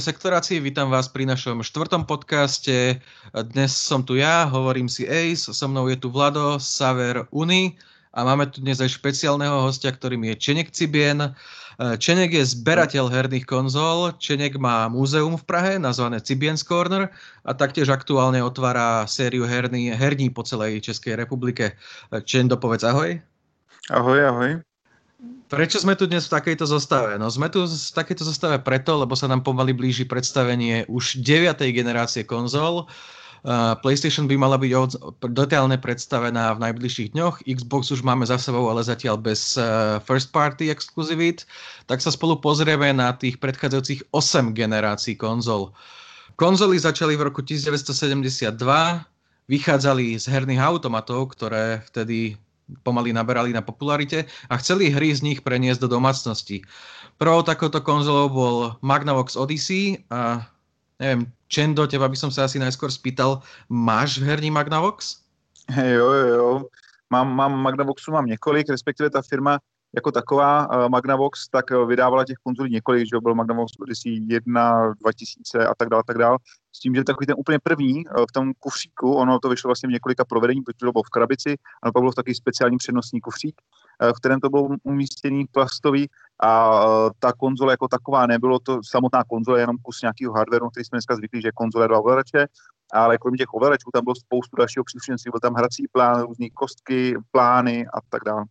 sektorácii, vítam vás pri našom štvrtom podcaste. Dnes som tu ja, hovorím si Ace, so mnou je tu Vlado, Saver, Uni a máme tu dnes aj špeciálneho hostia, ktorým je Čenek Cibien. Čenek je zberateľ herných konzol, Čenek má múzeum v Prahe nazvané Cibien's Corner a taktiež aktuálne otvára sériu herní, herní po celej Českej republike. Čen, dopovedz ahoj. Ahoj, ahoj. Prečo sme tu dnes v takejto zostave? No sme tu v takejto zostave preto, lebo sa nám pomaly blíži predstavenie už 9. generácie konzol. PlayStation by mala byť detailne predstavená v najbližších dňoch. Xbox už máme za sebou, ale zatiaľ bez uh, first party exkluzivít. Tak sa spolu pozrieme na tých predchádzajúcich 8 generácií konzol. Konzoly začali v roku 1972, vychádzali z herných automatov, ktoré vtedy pomaly naberali na popularite a chceli hry z nich preniesť do domácnosti. Prvou takouto konzolou bol Magnavox Odyssey a neviem, Čen, do teba by som sa asi najskôr spýtal, máš herní Magnavox? Hey, jo, jo, jo. Mám, mám Magnavoxu, mám několik, respektive ta firma jako taková uh, Magnavox, tak uh, vydávala těch konzolí několik, že byl Magnavox Odyssey 1, 2000 a tak dále, tak dále. S tím, že takový ten úplně první uh, v tom kufříku, ono to vyšlo vlastně v několika provedení, protože to bylo v krabici, a pak bylo v takový speciální přenosný kufřík, v kterém to bylo umístěný plastový a ta konzole jako taková nebylo to samotná konzole, jenom kus nějakého hardwareu, který jsme dneska zvyklí, že konzole dva ovladače, ale kromě těch ovladačů tam bylo spoustu dalšího příslušenství, byl tam hrací plán, různé kostky, plány a tak dále.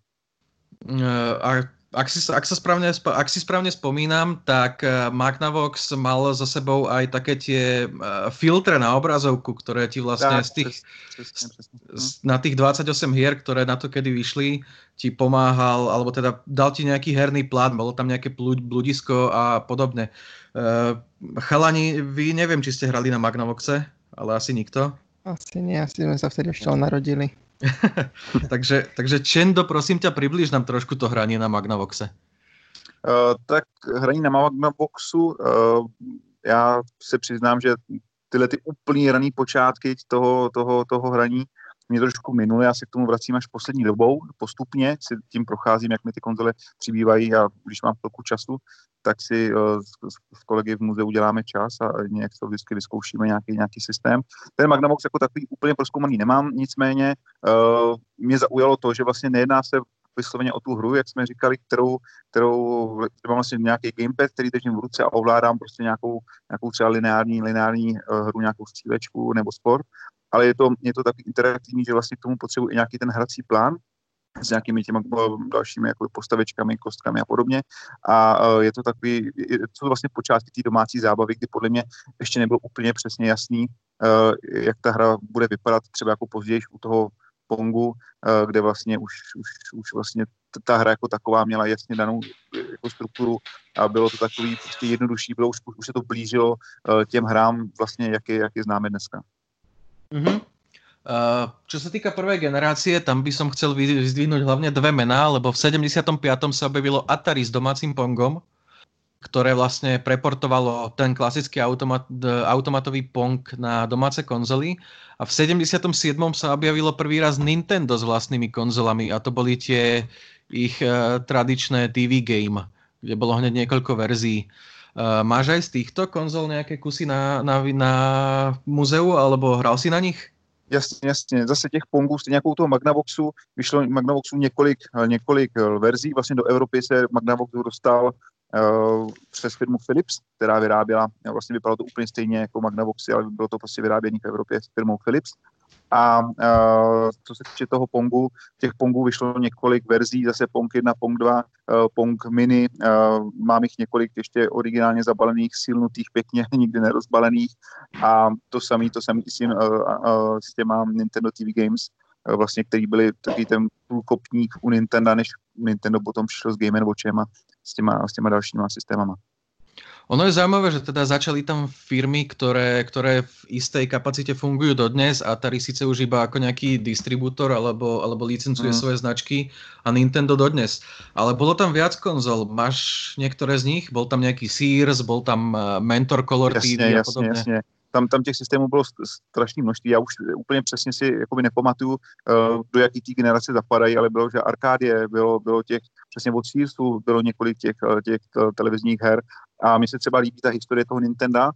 Eh, a ak si, ak, sa správne, ak si správne spomínam, tak eh, Magnavox mal za sebou aj také tie eh, filtre na obrazovku, ktoré ti vlastne tak, z tých, presne, presne. na tých 28 hier, ktoré na to kedy vyšli, ti pomáhal, alebo teda dal ti nejaký herný plán, bolo tam nejaké bludisko a podobne. Chalani, vy neviem, či ste hrali na Magnavoxe, ale asi nikto. Asi nie, asi sme sa vtedy ešte narodili. takže, takže Čendo, prosím tě, přibliž nám trošku to hraní na Magnavoxe. Uh, tak hraní na Magnavoxu, uh, já se přiznám, že tyhle ty úplný raný počátky toho, toho, toho hraní mě trošku minule, já se k tomu vracím až poslední dobou, postupně si tím procházím, jak mi ty konzole přibývají a když mám chvilku času, tak si uh, s, kolegy v muzeu uděláme čas a nějak to vždycky vyzkoušíme nějaký, nějaký systém. Ten Magnavox jako takový úplně proskoumaný nemám, nicméně uh, mě zaujalo to, že vlastně nejedná se vysloveně o tu hru, jak jsme říkali, kterou, kterou mám vlastně nějaký gamepad, který držím v ruce a ovládám prostě nějakou, nějakou třeba lineární, lineární uh, hru, nějakou střílečku nebo sport, ale je to, je to tak interaktivní, že vlastně k tomu potřebuji i nějaký ten hrací plán, s nějakými těma eh, dalšími jako postavečkami, kostkami a podobně. A eh, je to takový, jsou to vlastně počátky té domácí zábavy, kdy podle mě ještě nebylo úplně přesně jasný, eh, jak ta hra bude vypadat třeba jako později u toho Pongu, kde vlastně už, už, už vlastně ta hra jako taková měla jasně danou jako strukturu a bylo to takový prostě jednodušší, bylo už, už se to blížilo těm hrám vlastně, jak je, jak je známe dneska. Mm-hmm. Uh, čo sa týka prvej generácie, tam by som chcel vyzdvihnúť hlavne dve mená, lebo v 75. sa objavilo Atari s domácim Pongom, ktoré vlastne preportovalo ten klasický automat, automatový Pong na domáce konzoly. A v 77. sa objavilo prvý raz Nintendo s vlastnými konzolami a to boli tie ich uh, tradičné TV game, kde bolo hneď niekoľko verzií. Uh, máš aj z týchto konzol nejaké kusy na, na, na muzeu, alebo hral si na nich? Jasně, jasně. Zase těch pongů, stejně jako u toho Magnavoxu, vyšlo Magnavoxu několik, několik eh, verzí. Vlastně do Evropy se Magnavoxu dostal uh, přes firmu Philips, která vyráběla, vlastně vypadalo to úplně stejně jako Magnavoxy, ale bylo to prostě vyráběné v Evropě s firmou Philips. A uh, co se týče toho Pongu, těch Pongů vyšlo několik verzí, zase Pong 1, Pong 2, uh, Pong Mini, uh, mám jich několik ještě originálně zabalených, silnutých, pěkně, nikdy nerozbalených a to samý, to samý s, tím, uh, uh, s těma Nintendo TV Games, uh, vlastně, který byli takový ten průkopník u Nintendo, než Nintendo potom přišlo s Game Watchem a s těma, s těma dalšíma systémama. Ono je zaujímavé, že teda začali tam firmy, ktoré, ktoré v istej kapacite fungujú dodnes a Atari síce už iba ako nejaký distribútor alebo, alebo licencuje mm. svoje značky a Nintendo dodnes. Ale bolo tam viac konzol. Máš niektoré z nich? Bol tam nejaký Sears, bol tam eh, Mentor Color jasně, TV a podobně? Jasně, jasně tam, tam těch systémů bylo strašné množství. Já už úplně přesně si jakoby nepamatuju, uh, do jaký té generace zapadají, ale bylo, že Arkádie, bylo, bylo těch, přesně od Searsu bylo několik těch, těch televizních her A mně se třeba líbí ta historie toho Nintendo,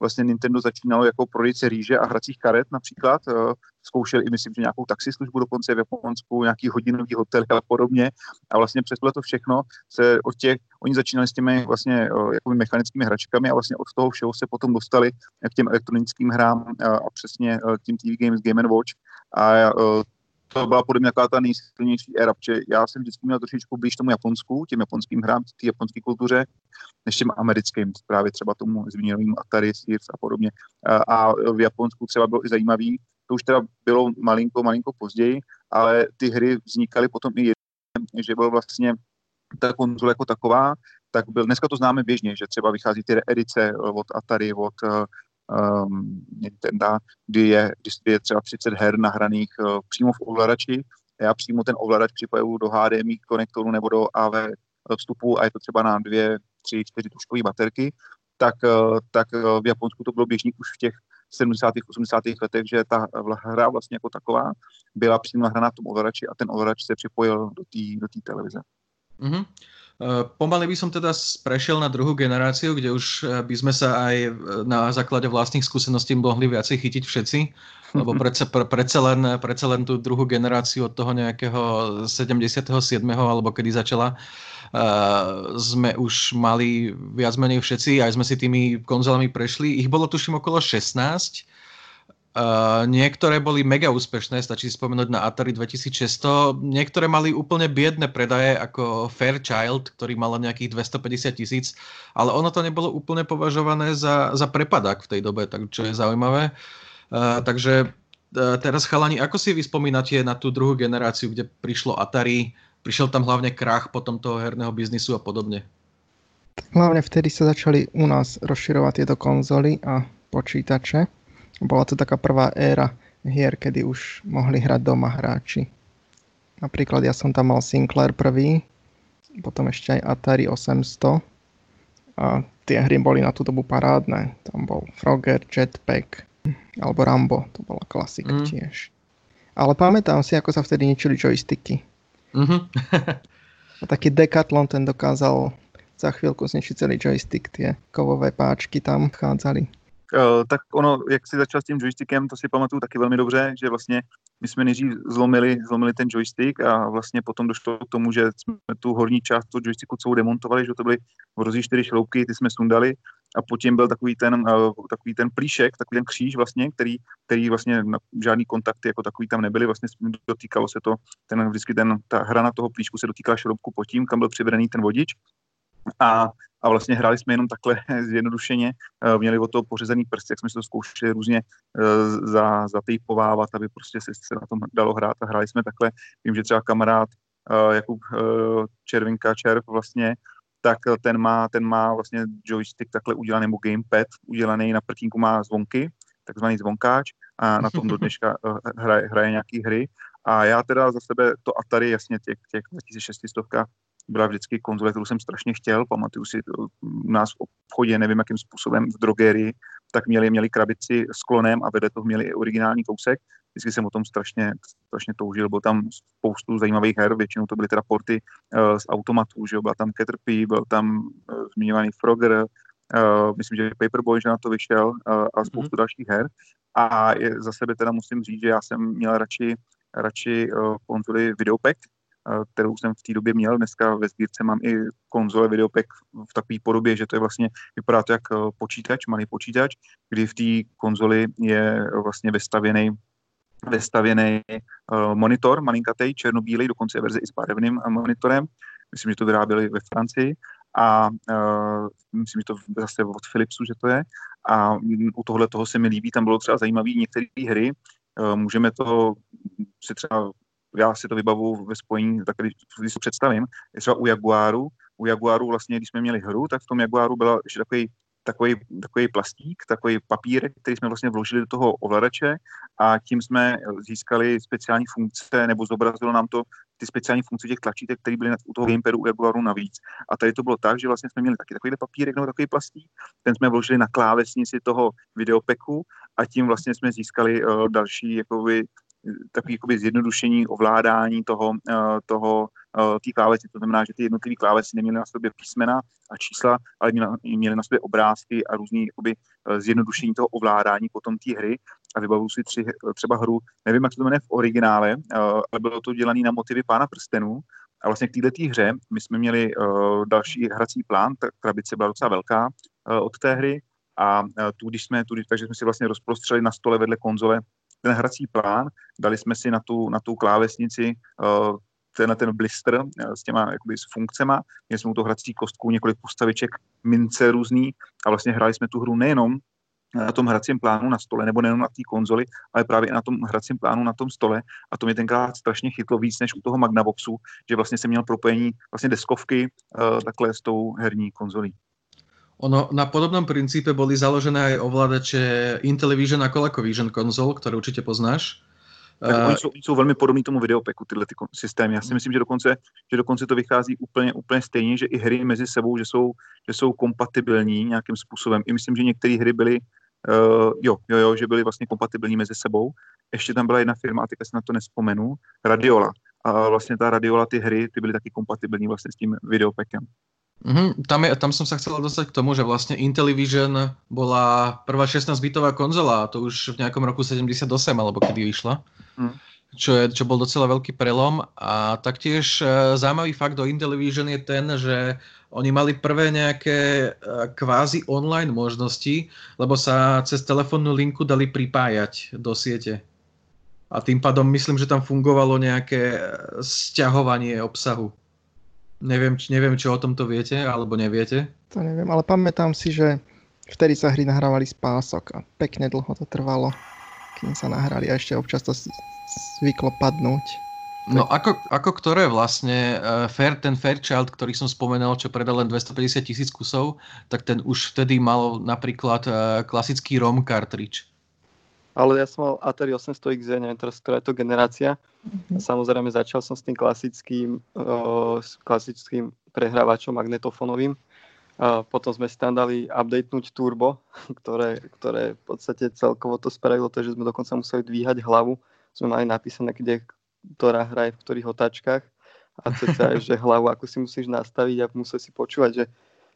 vlastně Nintendo začínalo jako prodejce rýže a hracích karet například. Eh, zkoušeli i myslím, že nějakou taxislužbu dokonce v Japonsku, nějaký hodinový hotel a podobně. A vlastně přes to všechno se od těch, oni začínali s těmi vlastně eh, jakoby mechanickými hračkami a vlastně od toho všeho se potom dostali k těm elektronickým hrám a, a přesně k tím TV Games, Game Watch. A to byla podle mě taková ta nejsilnější éra, protože já jsem vždycky měl trošičku blíž tomu Japonsku, těm japonským hrám, té japonské kultuře, než těm americkým, právě třeba tomu zmíněnému Atari, Sears a podobně. A v Japonsku třeba bylo i zajímavý, to už teda bylo malinko, malinko později, ale ty hry vznikaly potom i jedné, že byl vlastně ta konzole jako taková, tak byl, dneska to známe běžně, že třeba vychází ty edice od Atari, od um, Nintendo, kdy je, kdy je třeba 30 her nahraných uh, přímo v ovladači. Já přímo ten ovladač připojuju do HDMI konektoru nebo do AV vstupu a je to třeba na dvě, tři, čtyři tuškové baterky, tak, uh, tak v Japonsku to bylo běžný už v těch 70. 80. letech, že ta hra vlastně jako taková byla přímo nahraná v tom ovladači a ten ovladač se připojil do té do televize. Mm-hmm. Eh, pomaly by som teda prešiel na druhú generáciu, kde už eh, by sme sa aj eh, na základe vlastných skúseností mohli viacej chytiť všetci, lebo predsa, predsa, len, predsa len tú druhú generáciu od toho nejakého 77. alebo kedy začala, sme už mali viac menej všetci, aj sme si tými konzolami prešli. Ich bolo tuším okolo 16 Uh, niektoré boli mega úspešné, stačí spomenúť na Atari 2600. Niektoré mali úplne biedne predaje ako Fairchild, ktorý mal nejakých 250 tisíc, ale ono to nebolo úplne považované za, za prepadák v tej dobe, tak čo je zaujímavé. Uh, takže uh, teraz chalani, ako si vy spomínate na tú druhú generáciu, kde prišlo Atari, prišiel tam hlavne krach potom toho herného biznisu a podobne? Hlavne vtedy sa začali u nás rozširovať tieto konzoly a počítače bola to taká prvá éra hier, kedy už mohli hrať doma hráči. Napríklad ja som tam mal Sinclair prvý, potom ešte aj Atari 800 a tie hry boli na tú dobu parádne. Tam bol Frogger, Jetpack alebo Rambo, to bola klasika mm. tiež. Ale pamätám si, ako sa vtedy ničili joysticky. Mm-hmm. a taký Decathlon ten dokázal za chvíľku zničiť celý joystick, tie kovové páčky tam vchádzali. Uh, tak ono, jak si začal s tím joystickem, to si pamatuju taky velmi dobře, že vlastně my jsme nejdřív zlomili, zlomili ten joystick a vlastně potom došlo k tomu, že jsme tu horní část toho joysticku celou demontovali, že to byly hrozí čtyři šroubky, ty jsme sundali a potom byl takový ten, uh, takový ten plíšek, takový ten kříž vlastně, který, který vlastně žádný kontakty jako takový tam nebyly, vlastně dotýkalo se to, ten vždycky ten, ta hrana toho plíšku se dotýkala šroubku pod tím, kam byl přivedený ten vodič. A, a vlastně hráli jsme jenom takhle zjednodušeně. Eh, měli o to pořezaný prst, jak jsme se to zkoušeli různě eh, za, zatejpovávat, aby prostě se, se na tom dalo hrát a hráli jsme takhle. Vím, že třeba kamarád uh, Jakub Červinka, Červ vlastně, tak ten má, ten má vlastně joystick takhle udělaný, nebo gamepad udělaný, na prtínku má zvonky, takzvaný zvonkáč a na tom do dneška hraje, hraje nějaký hry. A já teda za sebe to Atari, jasně těch, těch 2600 byla vždycky konzole, kterou jsem strašně chtěl. Pamatuju si u nás v obchodě, nevím jakým způsobem, v drogerii, tak měli, měli krabici s klonem a vedle toho měli i originální kousek. Vždycky jsem o tom strašně, strašně toužil. Bylo tam spoustu zajímavých her, většinou to byly teda porty uh, z automatů, že jo? byla tam Caterpie, byl tam uh, zmiňovaný Frogger, uh, myslím, že Paperboy, že na to vyšel uh, a spoustu mm-hmm. dalších her. A je, za sebe teda musím říct, že já jsem měl radši, radši uh, konzoli Videopack, kterou jsem v té době měl. Dneska ve sbírce mám i konzole videopek v takové podobě, že to je vlastně, vypadá to jak e, počítač, malý počítač, kdy v té konzoli je vlastně vestavěný vestavěný uh, monitor, malinkatej, černobílý, dokonce je verze i s barevným monitorem. Myslím, že to vyráběli ve Francii a uh, myslím, že to zase od Philipsu, že to je. A u tohle toho se mi líbí, tam bylo třeba zajímavé některé hry, uh, můžeme to si třeba já si to vybavu ve spojení, tak když, když si představím, třeba u Jaguaru, u Jaguaru vlastně, když jsme měli hru, tak v tom Jaguaru byla ještě takový takový, takový plastík, takový papír, který jsme vlastně vložili do toho ovladače a tím jsme získali speciální funkce, nebo zobrazilo nám to ty speciální funkce těch tlačítek, které byly u toho gamepadu u Jaguaru navíc. A tady to bylo tak, že vlastně jsme měli taky takovýhle papírek nebo takový plastík, ten jsme vložili na klávesnici toho videopeku a tím vlastně jsme získali uh, další jakoby, takový jakoby zjednodušení ovládání toho, toho té klávesy. To znamená, že ty jednotlivé klávesy neměly na sobě písmena a čísla, ale měly na sobě obrázky a různé jakoby, zjednodušení toho ovládání potom té hry. A vybavuju si tři, třeba hru, nevím, jak se to jmenuje v originále, ale bylo to dělané na motivy Pána prstenů. A vlastně k této hře my jsme měli další hrací plán, ta krabice byla docela velká od té hry a tu, když jsme, tu, takže jsme si vlastně rozprostřeli na stole vedle konzole ten hrací plán, dali jsme si na tu, na tu klávesnici uh, tenhle ten blister uh, s těma jakoby, s funkcema, měli jsme tu hrací kostku, několik postaviček, mince různý a vlastně hráli jsme tu hru nejenom na tom hracím plánu na stole, nebo nejenom na té konzoli, ale právě i na tom hracím plánu na tom stole. A to mě tenkrát strašně chytlo víc než u toho Magnavoxu, že vlastně jsem měl propojení vlastně deskovky uh, takhle s tou herní konzolí. Ono na podobnom princípe boli založené aj ovládače Intellivision a ColecoVision konzol, ktoré určite poznáš. Tak uh, oni, jsou, oni jsou velmi podobní tomu videopeku, tyhle ty systémy. Já si myslím, že dokonce, že dokonce to vychází úplně, úplně stejně, že i hry mezi sebou, že jsou, že jsou kompatibilní nějakým způsobem. I myslím, že některé hry byly, uh, jo, jo, jo, že byly vlastně kompatibilní mezi sebou. Ještě tam byla jedna firma, a teďka si na to nespomenu, Radiola. A vlastně ta Radiola, ty hry, ty byly taky kompatibilní vlastně s tím videopekem. Mm-hmm, tam, je, tam som sa chcel dostať k tomu, že vlastne Intellivision bola prvá 16-bitová konzola, to už v nejakom roku 78, alebo kedy vyšla. Mm. Čo, je, čo bol docela veľký prelom. A taktiež e, zaujímavý fakt o Intellivision je ten, že oni mali prvé nejaké e, kvázi online možnosti, lebo sa cez telefónnu linku dali pripájať do siete. A tým pádom myslím, že tam fungovalo nejaké sťahovanie obsahu. Neviem, či, neviem, čo o tomto viete, alebo neviete. To neviem, ale pamätám si, že vtedy sa hry nahrávali z pások a pekne dlho to trvalo, kým sa nahrali a ešte občas to zvyklo padnúť. No ako, ako ktoré vlastne, uh, Fair, ten Fairchild, ktorý som spomenul, čo predal len 250 tisíc kusov, tak ten už vtedy mal napríklad uh, klasický ROM cartridge ale ja som mal Atari 800XE, neviem teraz, ktorá je to generácia. Mm-hmm. Samozrejme začal som s tým klasickým, uh, s klasickým prehrávačom magnetofónovým. Uh, potom sme si tam dali updatenúť turbo, ktoré, ktoré v podstate celkovo to spravilo to, že sme dokonca museli dvíhať hlavu. Sme mali napísané, kde ktorá hra je v ktorých otáčkach a cca že hlavu ako si musíš nastaviť a musel si počúvať, že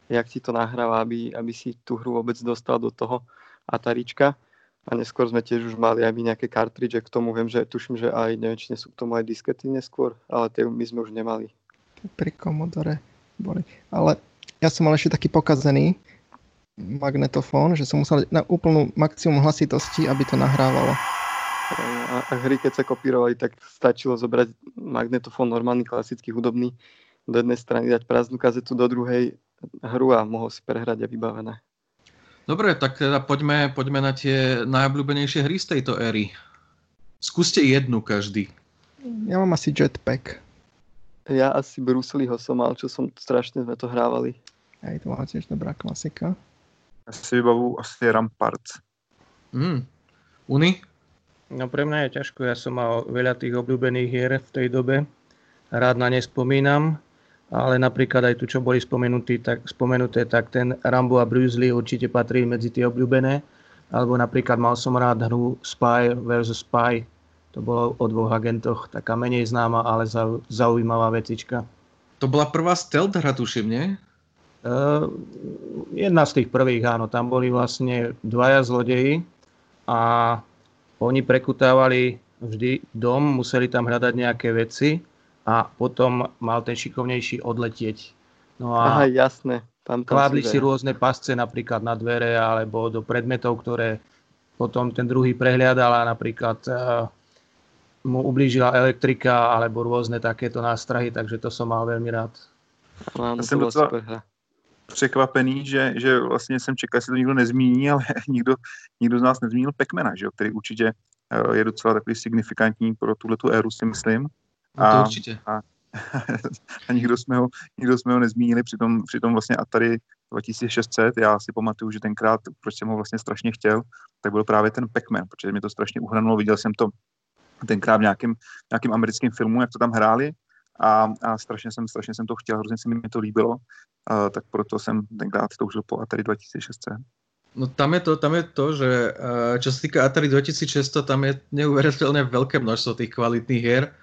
jak ti to nahráva, aby, aby si tú hru vôbec dostal do toho Atarička. A neskôr sme tiež už mali aj my nejaké kartridže k tomu. Viem, že tuším, že aj, neviem, či sú k tomu aj diskety neskôr, ale tie my sme už nemali. Pri Commodore boli. Ale ja som mal ešte taký pokazený magnetofón, že som musel na úplnú maximum hlasitosti, aby to nahrávalo. A, a hry, keď sa kopírovali, tak stačilo zobrať magnetofón normálny, klasický, hudobný, do jednej strany dať prázdnu kazetu, do druhej hru a mohol si prehrať a vybavené. Dobre, tak teda poďme, poďme na tie najobľúbenejšie hry z tejto éry. Skúste jednu každý. Ja mám asi Jetpack. Ja asi Bruce Leeho som mal, čo som strašne sme to hrávali. Aj to má tiež dobrá klasika. Ja si vybavu asi Rampart. Mm. Uni? No pre mňa je ťažko, ja som mal veľa tých obľúbených hier v tej dobe. Rád na ne spomínam ale napríklad aj tu, čo boli spomenutí, tak, spomenuté, tak ten Rambo a Bruce Lee určite patrí medzi tie obľúbené. Alebo napríklad mal som rád hru Spy vs. Spy. To bolo o dvoch agentoch, taká menej známa, ale zaujímavá vecička. To bola prvá stealth hra, tuším, nie? Uh, jedna z tých prvých, áno. Tam boli vlastne dvaja zlodeji a oni prekutávali vždy dom, museli tam hľadať nejaké veci a potom mal ten šikovnejší odletieť. No a Aha, jasné. Tam, tam kládli si, si rôzne pasce napríklad na dvere alebo do predmetov, ktoré potom ten druhý prehliadal a napríklad uh, mu ublížila elektrika alebo rôzne takéto nástrahy, takže to som mal veľmi rád. Mám, to bylo docela překvapený, že, že vlastně jsem čekal, že to nikdo nezmíní, ale nikdo, nikdo z nás nezmínil Pacmana, že, který určitě uh, je docela takový signifikantní pro tuhle tu éru, si myslím. No to a, určitě. A, a nikdo, jsme ho, nikdo jsme ho nezmínili, přitom, přitom vlastně Atari 2600, já si pamatuju, že tenkrát, proč jsem ho vlastně strašně chtěl, tak byl právě ten Pac-Man, protože mě to strašně uhranulo, viděl jsem to tenkrát v nějakým, nějakým americkým filmu, jak to tam hráli a, a strašně, jsem, strašně jsem to chtěl, hrozně se mi to líbilo, a, tak proto jsem tenkrát toužil po Atari 2600. No tam je to, tam je to že uh, čo sa týka Atari 2600, tam je neuveriteľne veľké množstvo tých kvalitných hier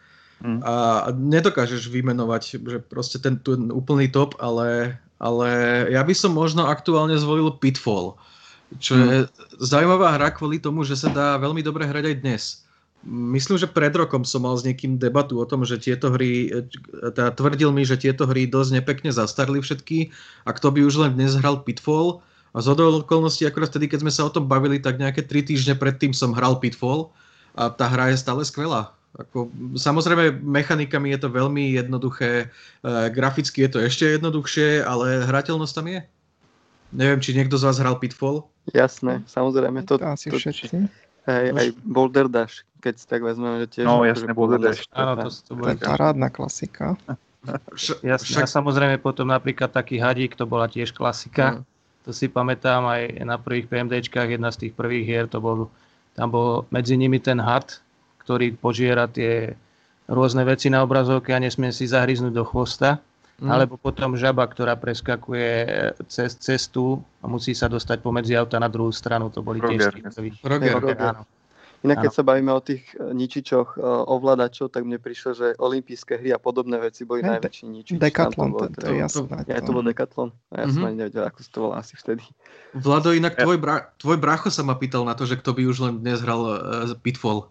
mm. a nedokážeš vymenovať, že proste ten, ten úplný top, ale, ale ja by som možno aktuálne zvolil Pitfall, čo mm. je zaujímavá hra kvôli tomu, že sa dá veľmi dobre hrať aj dnes. Myslím, že pred rokom som mal s niekým debatu o tom, že tieto hry, teda tvrdil mi, že tieto hry dosť nepekne zastarli všetky a kto by už len dnes hral Pitfall, a z okolností, akorát vtedy, keď sme sa o tom bavili, tak nejaké tri týždne predtým som hral Pitfall a tá hra je stále skvelá. Ako, samozrejme, mechanikami je to veľmi jednoduché, e, graficky je to ešte jednoduchšie, ale hrateľnosť tam je. Neviem, či niekto z vás hral Pitfall? Jasné, samozrejme. To, to asi to, všetci. Aj, aj Boulder Dash, keď si tak vezmeme, že tiež... No, jasne, Boulder Dash. Áno, to, to, to je parádna klasika. Jasne, však... a samozrejme potom napríklad taký hadík, to bola tiež klasika. Mm. To si pamätám aj na prvých PMDčkách, jedna z tých prvých hier, to bol, tam bol medzi nimi ten had, ktorý požiera tie rôzne veci na obrazovke a nesmie si zahryznúť do chvosta. Mm. Alebo potom žaba, ktorá preskakuje cez cestu a musí sa dostať pomedzi auta na druhú stranu. To boli Roger. tiež Roger. Roger. Áno. Inak keď sa bavíme o tých e, ničičoch, e, ovládačov, tak mne prišlo, že olympijské hry a podobné veci boli ne, najväčší ničič. Decathlon, to, to, je jasné. Ja, to bol Decathlon. A ja mm-hmm. som ani nevedel, ako to bolo asi vtedy. Vlado, inak tvoj, bra- tvoj bracho sa ma pýtal na to, že kto by už len dnes hral uh, Pitfall.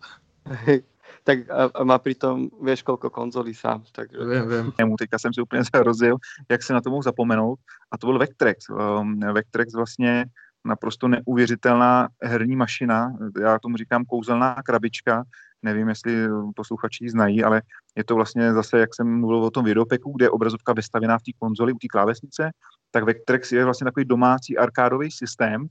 Hej, tak a, a má pritom, vieš, koľko konzolí sám. Takže... Viem, viem. Teďka jsem si úplně rozjel, jak se na to mohl zapomenout. A to byl Vectrex. Um, Vectrex vlastně naprosto neuvěřitelná herní mašina, já tomu říkám kouzelná krabička, nevím, jestli posluchači ji znají, ale je to vlastně zase, jak jsem mluvil o tom videopeku, kde je obrazovka vystavěná v té konzoli, u té klávesnice, tak Vectrex je vlastně takový domácí arkádový systém,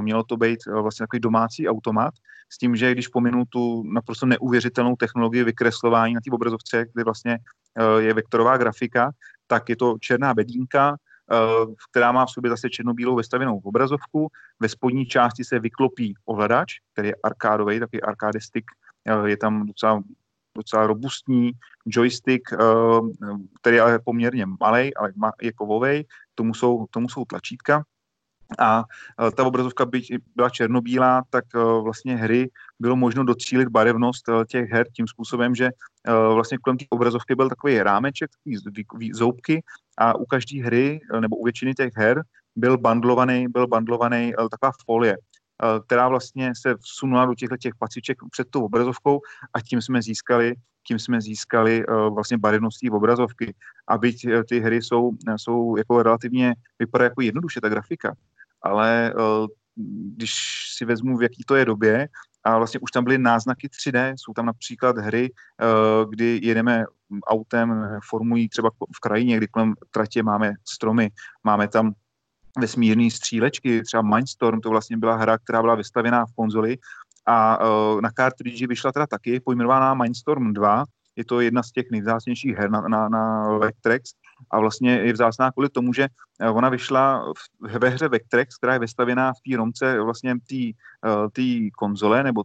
mělo to být eh, vlastně takový domácí automat, s tím, že když pominu tu naprosto neuvěřitelnou technologii vykreslování na té obrazovce, kde vlastně eh, je vektorová grafika, tak je to černá bedínka, Eh, která má v sobě zase černobílou vestavěnou obrazovku. Ve spodní části se vyklopí ovladač, který je arkádový, takový eh, je tam docela, docela robustní joystick, eh, který je ale poměrně malý, ale je kovový, tomu jsou, tomu jsou tlačítka a e, ta obrazovka byť byla černobílá, tak e, vlastně hry bylo možno docílit barevnost e, těch her tím způsobem, že vlastně kolem té obrazovky byl takový rámeček, takový zoubky a u každé hry nebo u většiny těch her byl bandlovaný, byl bandlovaný taková folie, která vlastně se vsunula do těchto těch paciček před tou obrazovkou a tím jsme získali tím jsme získali vlastně barevností obrazovky. A byť ty hry jsou, jsou jako relativně, vypadá jako jednoduše ta grafika, ale eh, když si vezmu, v jaký to je době, a vlastně už tam byly náznaky 3D, jsou tam například hry, eh, kdy jedeme autem, formují třeba v krajině, kdy kolem tratě máme stromy, máme tam vesmírné střílečky, třeba Mindstorm, to vlastně byla hra, která byla vystavěná v konzoli. A eh, na cartridge vyšla teda taky pojmenovaná Mindstorm 2, je to jedna z těch nejvzácnějších her na, na, na Vectrex a vlastně je vzácná kvůli tomu, že eh, ona vyšla v, ve hře Vectrex, která je vystavěná v té romce vlastně té uh, konzole nebo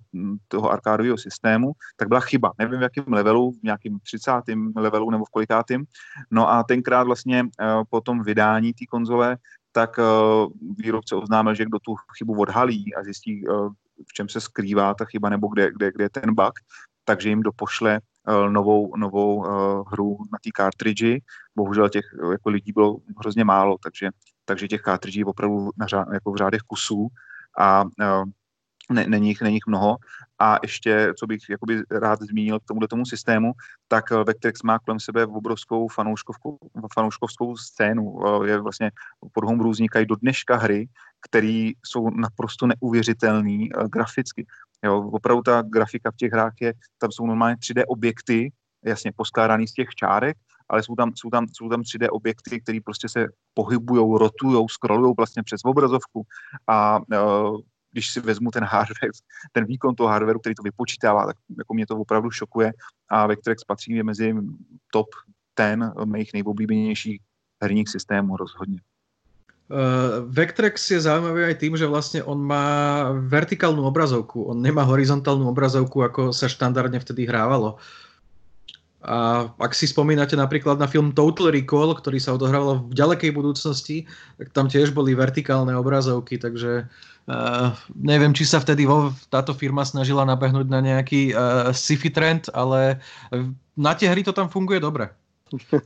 toho arkádového systému, tak byla chyba. Nevím v jakém levelu, v nějakém 30. levelu nebo v kolikátým. No a tenkrát vlastně po tom vydání té konzole tak výrobce oznámil, že kdo tu chybu odhalí a zjistí, v čem se skrývá ta chyba nebo kde, kde, kde je ten bug, takže jim dopošle novou, novou uh, hru na té cartridge. Bohužel těch jako lidí bylo hrozně málo, takže, takže těch cartridge opravdu na řád, jako v řádech kusů a ne, není, jich, není jich mnoho. A ještě, co bych jakoby rád zmínil k tomuto tomu systému, tak Vectrex má kolem sebe obrovskou fanouškovskou, fanouškovskou scénu. Je vlastně pod Homebrew vznikají do dneška hry, které jsou naprosto neuvěřitelné graficky. Jo, opravdu ta grafika v těch hrách je, tam jsou normálně 3D objekty, jasně poskládaný z těch čárek, ale jsou tam, jsou tam, jsou tam 3D objekty, které prostě se pohybují, rotují, scrollují vlastně přes obrazovku a uh, když si vezmu ten hardware, ten výkon toho hardwareu, který to vypočítává, tak jako mě to opravdu šokuje a Vectrex patří mezi top ten mých nejoblíbenějších herních systémů rozhodně. Uh, Vectrex je zaujímavý aj tým, že vlastne on má vertikálnu obrazovku. On nemá horizontálnu obrazovku, ako sa štandardne vtedy hrávalo. A ak si spomínate napríklad na film Total Recall, ktorý sa odohrával v ďalekej budúcnosti, tak tam tiež boli vertikálne obrazovky, takže uh, neviem, či sa vtedy vo, táto firma snažila nabehnúť na nejaký uh, sci-fi trend, ale na tie hry to tam funguje dobre.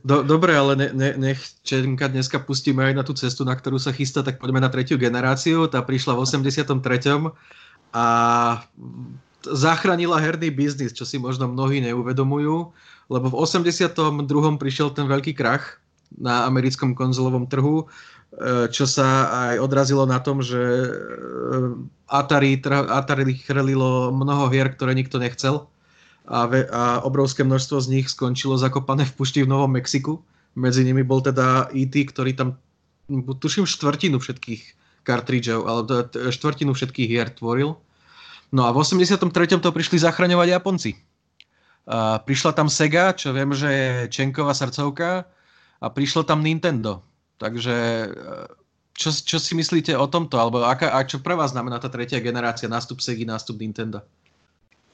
Do, dobre, ale ne, ne, nech Čenka dneska pustíme aj na tú cestu, na ktorú sa chystá, tak poďme na tretiu generáciu. Tá prišla v 83. a zachránila herný biznis, čo si možno mnohí neuvedomujú lebo v 82. prišiel ten veľký krach na americkom konzolovom trhu, e, čo sa aj odrazilo na tom, že e, Atari, Atari chrlilo mnoho hier, ktoré nikto nechcel a, ve, a obrovské množstvo z nich skončilo zakopané v pušti v Novom Mexiku. Medzi nimi bol teda E.T., ktorý tam tuším štvrtinu všetkých kartridžov, ale štvrtinu všetkých hier tvoril. No a v 83. to prišli zachraňovať Japonci Uh, prišla tam Sega, čo viem, že je Čenková srdcovka a prišlo tam Nintendo. Takže e, čo, čo si myslíte o tomto? Alebo aká, a čo pre vás znamená ta třetí generácia, nástup Sega, nástup Nintendo?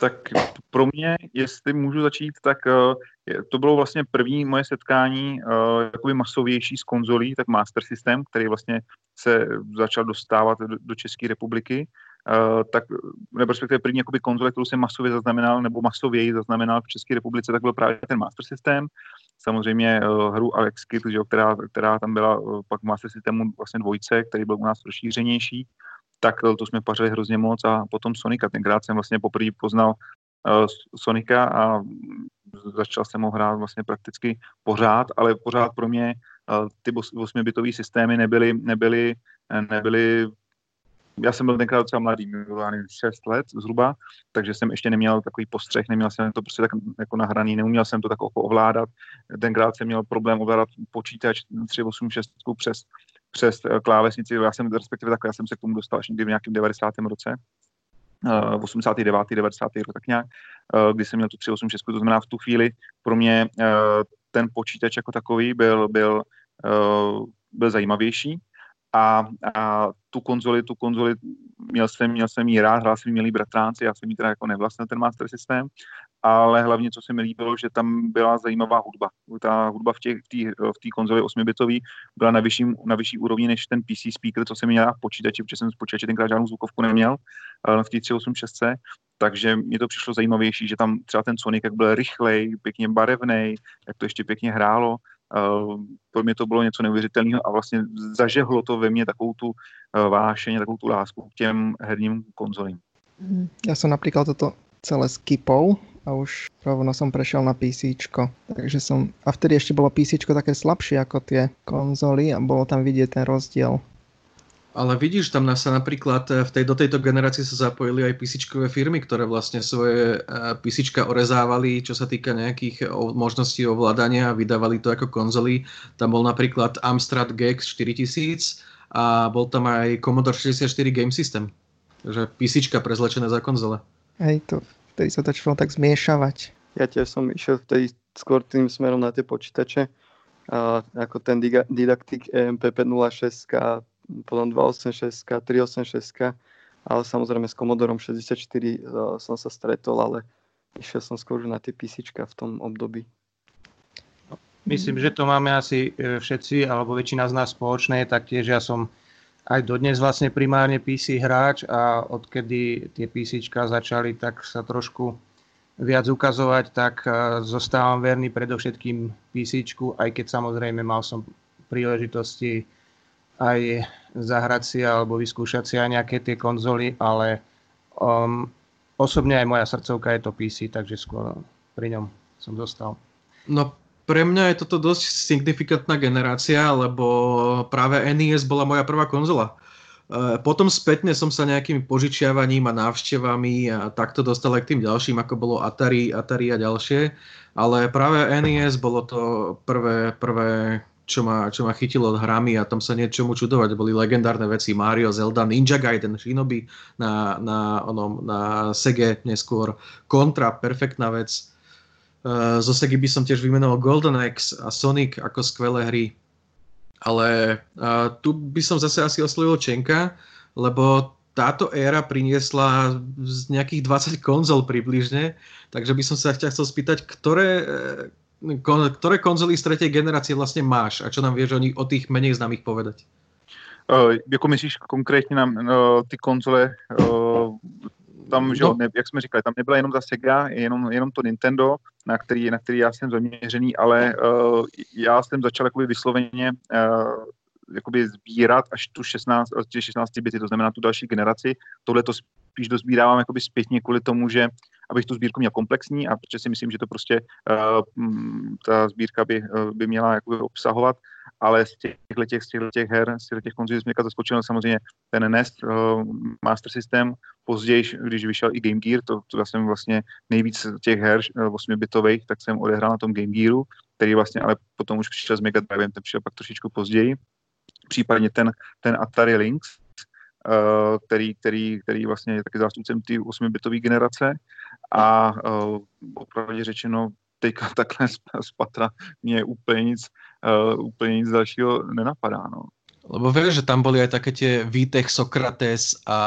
Tak pro mě, jestli můžu začít, tak uh, to bylo vlastně první moje setkání uh, jakoby masovější s konzolí, tak Master System, který vlastně se začal dostávat do, České republiky. Uh, tak nebo respektive první jakoby konzole, kterou jsem masově zaznamenal, nebo masověji zaznamenal v České republice, tak byl právě ten Master System. Samozřejmě hru Alex Kid, že, která, která tam byla pak v Master Systemu vlastně dvojce, který byl u nás rozšířenější, tak uh, to jsme pařili hrozně moc a potom Sonika. Tenkrát jsem vlastně poprvé poznal uh, Sonika a začal jsem ho hrát vlastně prakticky pořád, ale pořád pro mě uh, ty 8-bitové systémy nebyly, nebyly, nebyly já jsem byl tenkrát docela mladý, byl 6 let zhruba, takže jsem ještě neměl takový postřeh, neměl jsem to prostě tak jako nahraný, neuměl jsem to tak ovládat. Tenkrát jsem měl problém ovládat počítač 386 přes, přes eh, klávesnici, já jsem respektive tak, já jsem se k tomu dostal až někdy v nějakém 90. roce, uh, 89. 90. rok tak nějak, uh, kdy jsem měl tu 386, to znamená v tu chvíli pro mě ten počítač jako takový byl, byl, byl zajímavější, a, a tu konzoli, tu konzoli měl jsem, měl jsem jí rád, hrál jsem jí milý bratránci, já jsem jí teda jako nevlastnil ten master systém, ale hlavně, co se mi líbilo, že tam byla zajímavá hudba. Ta hudba v té v v konzoli 8-bitový byla na, vyšší, na vyšší úrovni než ten PC speaker, co jsem měl v počítači, protože jsem z počítače tenkrát žádnou zvukovku neměl v té 386, takže mi to přišlo zajímavější, že tam třeba ten Sonic jak byl rychlej, pěkně barevný, jak to ještě pěkně hrálo, Uh, pro mě to bylo něco neuvěřitelného a vlastně zažehlo to ve mně takovou tu uh, vášeň, takovou tu lásku k těm herním konzolím. Mhm. Já jsem například toto celé skipol a už rovno som prešiel na PC. Takže som, a vtedy ešte bolo PC také slabšie ako tie konzoly a bolo tam vidieť ten rozdiel. Ale vidíš, tam sa napríklad eh, v tej, do tejto generácie sa zapojili aj písičkové firmy, ktoré vlastne svoje eh, písička orezávali, čo sa týka nejakých eh, možností ovládania a vydávali to ako konzoly. Tam bol napríklad Amstrad GX 4000 a bol tam aj Commodore 64 Game System. Takže písička prezlečené za konzole. Hej, to vtedy sa to začalo tak zmiešavať. Ja tiež som išiel vtedy skôr tým smerom na tie počítače, a ako ten Didactic EMPP 06 potom 286, 386, ale samozrejme s Commodorom 64 eh, som sa stretol, ale išiel som skôr na tie PC v tom období. Myslím, že to máme asi eh, všetci, alebo väčšina z nás spoločné, taktiež ja som aj dodnes vlastne primárne PC hráč a odkedy tie PC začali tak sa trošku viac ukazovať, tak eh, zostávam verný predovšetkým PC, aj keď samozrejme mal som príležitosti aj zahrať si alebo vyskúšať si aj nejaké tie konzoly, ale um, osobne aj moja srdcovka je to PC, takže skôr pri ňom som dostal. No pre mňa je toto dosť signifikantná generácia, lebo práve NES bola moja prvá konzola. E, potom spätne som sa nejakými požičiavaním a návštevami a takto dostal aj k tým ďalším, ako bolo Atari, Atari a ďalšie. Ale práve NES bolo to prvé, prvé čo ma, čo ma chytilo hrami a tam sa niečomu čudovať. Boli legendárne veci Mario, Zelda, Ninja Gaiden, Shinobi na, na, onom, na Sege neskôr, Contra, perfektná vec. Zo Segy by som tiež vymenoval Golden Axe a Sonic ako skvelé hry. Ale uh, tu by som zase asi oslovil Čenka, lebo táto éra priniesla z nejakých 20 konzol približne, takže by som sa ťa chcel spýtať, ktoré, eh, kon, ktoré konzoly z tretej generácie vlastne máš a čo nám vieš o, nich, o tých menej známých povedať? Uh, jako myslíš konkrétně na uh, ty konzole, uh, tam, že no. ne, jak jsme říkali, tam nebyla jenom ta Sega, jenom, jenom to Nintendo, na který, na který já jsem zaměřený, ale uh, já jsem začal jakoby vysloveně uh, jakoby sbírat až tu 16, 16 bity, to znamená tu další generaci. Tohle to spíš dozbírávám jakoby zpětně kvůli tomu, že abych tu sbírku měl komplexní a protože si myslím, že to prostě uh, ta sbírka by, uh, by měla jakoby obsahovat, ale z těchto těch, z těchto těch her, z těchto těch konzolí jsme zaskočil samozřejmě ten NES uh, Master System, později, když vyšel i Game Gear, to, to já jsem vlastně nejvíc těch her 8-bitových, tak jsem odehrál na tom Game Gearu, který vlastně ale potom už přišel s Mega Drivem, ten přišel pak trošičku později. Případně ten, ten Atari Lynx, který, který, který vlastně je taky zástupcem té 8-bitové generace a uh, opravdu řečeno teďka takhle z, z patra mě úplně nic, uh, úplně nic dalšího nenapadá. No. Lebo vieš, že tam boli aj také tie Vitech Sokrates a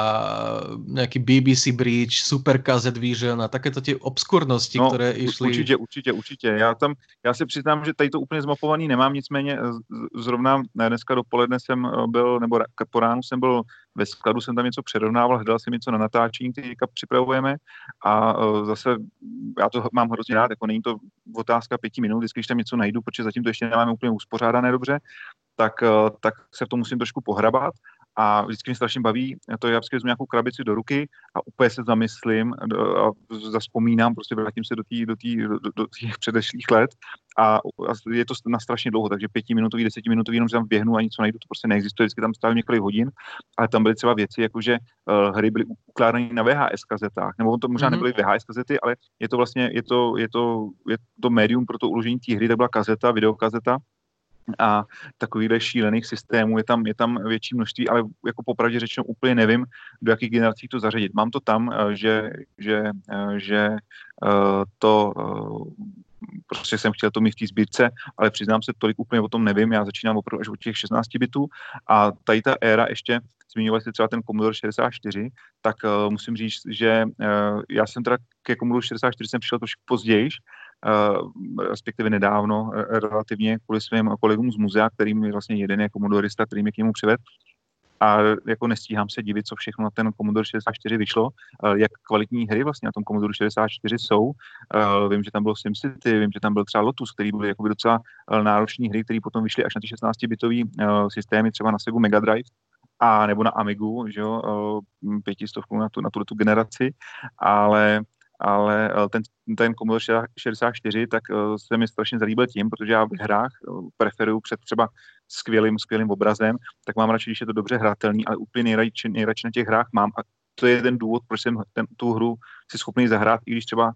nejaký BBC Bridge, Super KZ Vision a takéto tie obskurnosti, no, ktoré išli. Určitě, určitě, určitě. Já tam, já se přiznám, že tady to úplně zmapovaný nemám, nicméně zrovna dneska dopoledne jsem byl, nebo po ránu jsem byl ve skladu, jsem tam něco přerovnával, hledal jsem něco na natáčení, který připravujeme a zase já to mám hrozně rád, jako není to otázka pěti minut, když tam něco najdu, protože zatím to ještě nemáme úplně uspořádané dobře, tak, eh, tak se v tom musím trošku pohrabat. A vždycky mě strašně baví, to je, já vezmu nějakou krabici do ruky a úplně se zamyslím a zaspomínám, prostě vrátím se do těch do tý, do, do těch předešlých let. A, a je to na strašně dlouho, takže pětiminutový, desetiminutový, jenom tam běhnu a něco najdu, to prostě neexistuje, vždycky tam stavím několik hodin, ale tam byly třeba věci, jako že uh, hry byly ukládány na VHS kazetách, nebo to možná mm-hmm. nebyly VHS kazety, ale je to vlastně, je to, je to, je to médium pro to uložení té hry, tak byla kazeta, videokazeta, a takovýchhle šílených systémů je tam, je tam větší množství, ale jako popravdě řečeno úplně nevím, do jakých generací to zařadit. Mám to tam, eh, že, že, eh, že eh, to prostě jsem chtěl to mít v té sbírce, ale přiznám se, tolik úplně o tom nevím, já začínám opravdu až od těch 16 bitů a tady ta éra ještě, zmiňovali jste třeba ten Commodore 64, tak uh, musím říct, že uh, já jsem teda ke Commodore 64 jsem přišel trošku později, respektive nedávno uh, relativně kvůli svým kolegům z muzea, kterým je vlastně jeden je komodorista, který mě k němu přived. A jako nestíhám se divit, co všechno na ten Commodore 64 vyšlo, uh, jak kvalitní hry vlastně na tom Commodore 64 jsou. Vím, že tam bylo SimCity, vím, že tam byl třeba Lotus, který byly jakoby docela náročné hry, které potom vyšly až na ty 16-bitové uh, systémy, třeba na Sega Mega Drive a nebo na Amigu, že jo, pětistovku na tu, na tu, tu generaci, ale ale eh, ten, ten Commodore 64, tak eh, se mi strašně zalíbil tím, protože já v hrách eh, preferuju před třeba skvělým, skvělým obrazem, tak mám radši, když je to dobře hratelný, ale úplně nejradši, nejradši na těch hrách mám a to je jeden důvod, proč jsem ten, tu hru si schopný zahrát, i když třeba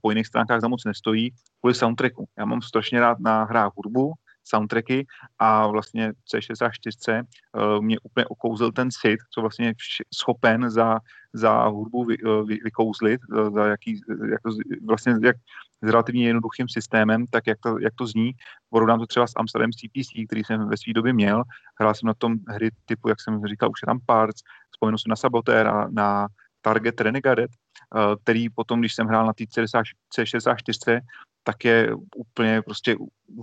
po jiných stránkách za moc nestojí, kvůli soundtracku. Já mám strašně rád na hrách hudbu, soundtracky a vlastně C64 uh, mě úplně okouzil ten sit, co vlastně je schopen za, za hudbu vy, uh, vy, vykouzlit, za jaký, jak to, vlastně jak s relativně jednoduchým systémem, tak jak to, jak to zní. Porovnám to třeba s Amsterdam CPC, který jsem ve své době měl. Hrál jsem na tom hry typu, jak jsem říkal, už je tam Parts, vzpomenu jsem na Sabotéra, na Target Renegade, který potom, když jsem hrál na té C64, tak je úplně prostě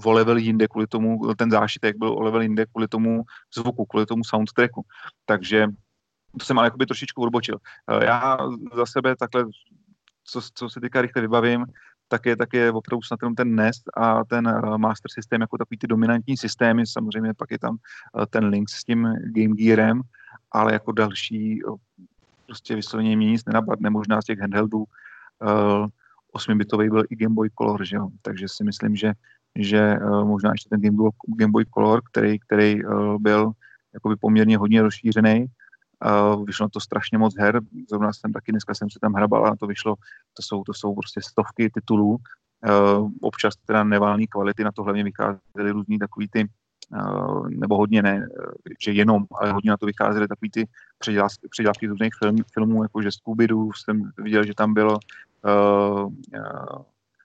o level jinde kvůli tomu, ten zášitek byl o level jinde kvůli tomu zvuku, kvůli tomu soundtracku. Takže to jsem ale jakoby trošičku odbočil. Eh, já za sebe takhle, co, co se týká rychle vybavím, tak je, tak je opravdu snad jenom ten Nest a ten uh, Master System jako takový ty dominantní systémy, samozřejmě pak je tam uh, ten Lynx s tím Game Gearem, ale jako další prostě vysloveně mě nic nenapadne, možná z těch handheldů 8-bitový byl i Game Boy Color, že jo? takže si myslím, že, že uh, možná ještě ten Game Boy, Game Boy Color, který, který uh, byl jakoby poměrně hodně rozšířený, uh, vyšlo to strašně moc her, zrovna jsem taky, dneska jsem se tam hrabal a to vyšlo, to jsou, to jsou prostě stovky titulů, uh, občas teda nevalný kvality, na to hlavně vycházely různý takový ty nebo hodně ne, že jenom, ale hodně na to vycházely takový ty předělávky z různých film, filmů, jako že scooby jsem viděl, že tam bylo uh,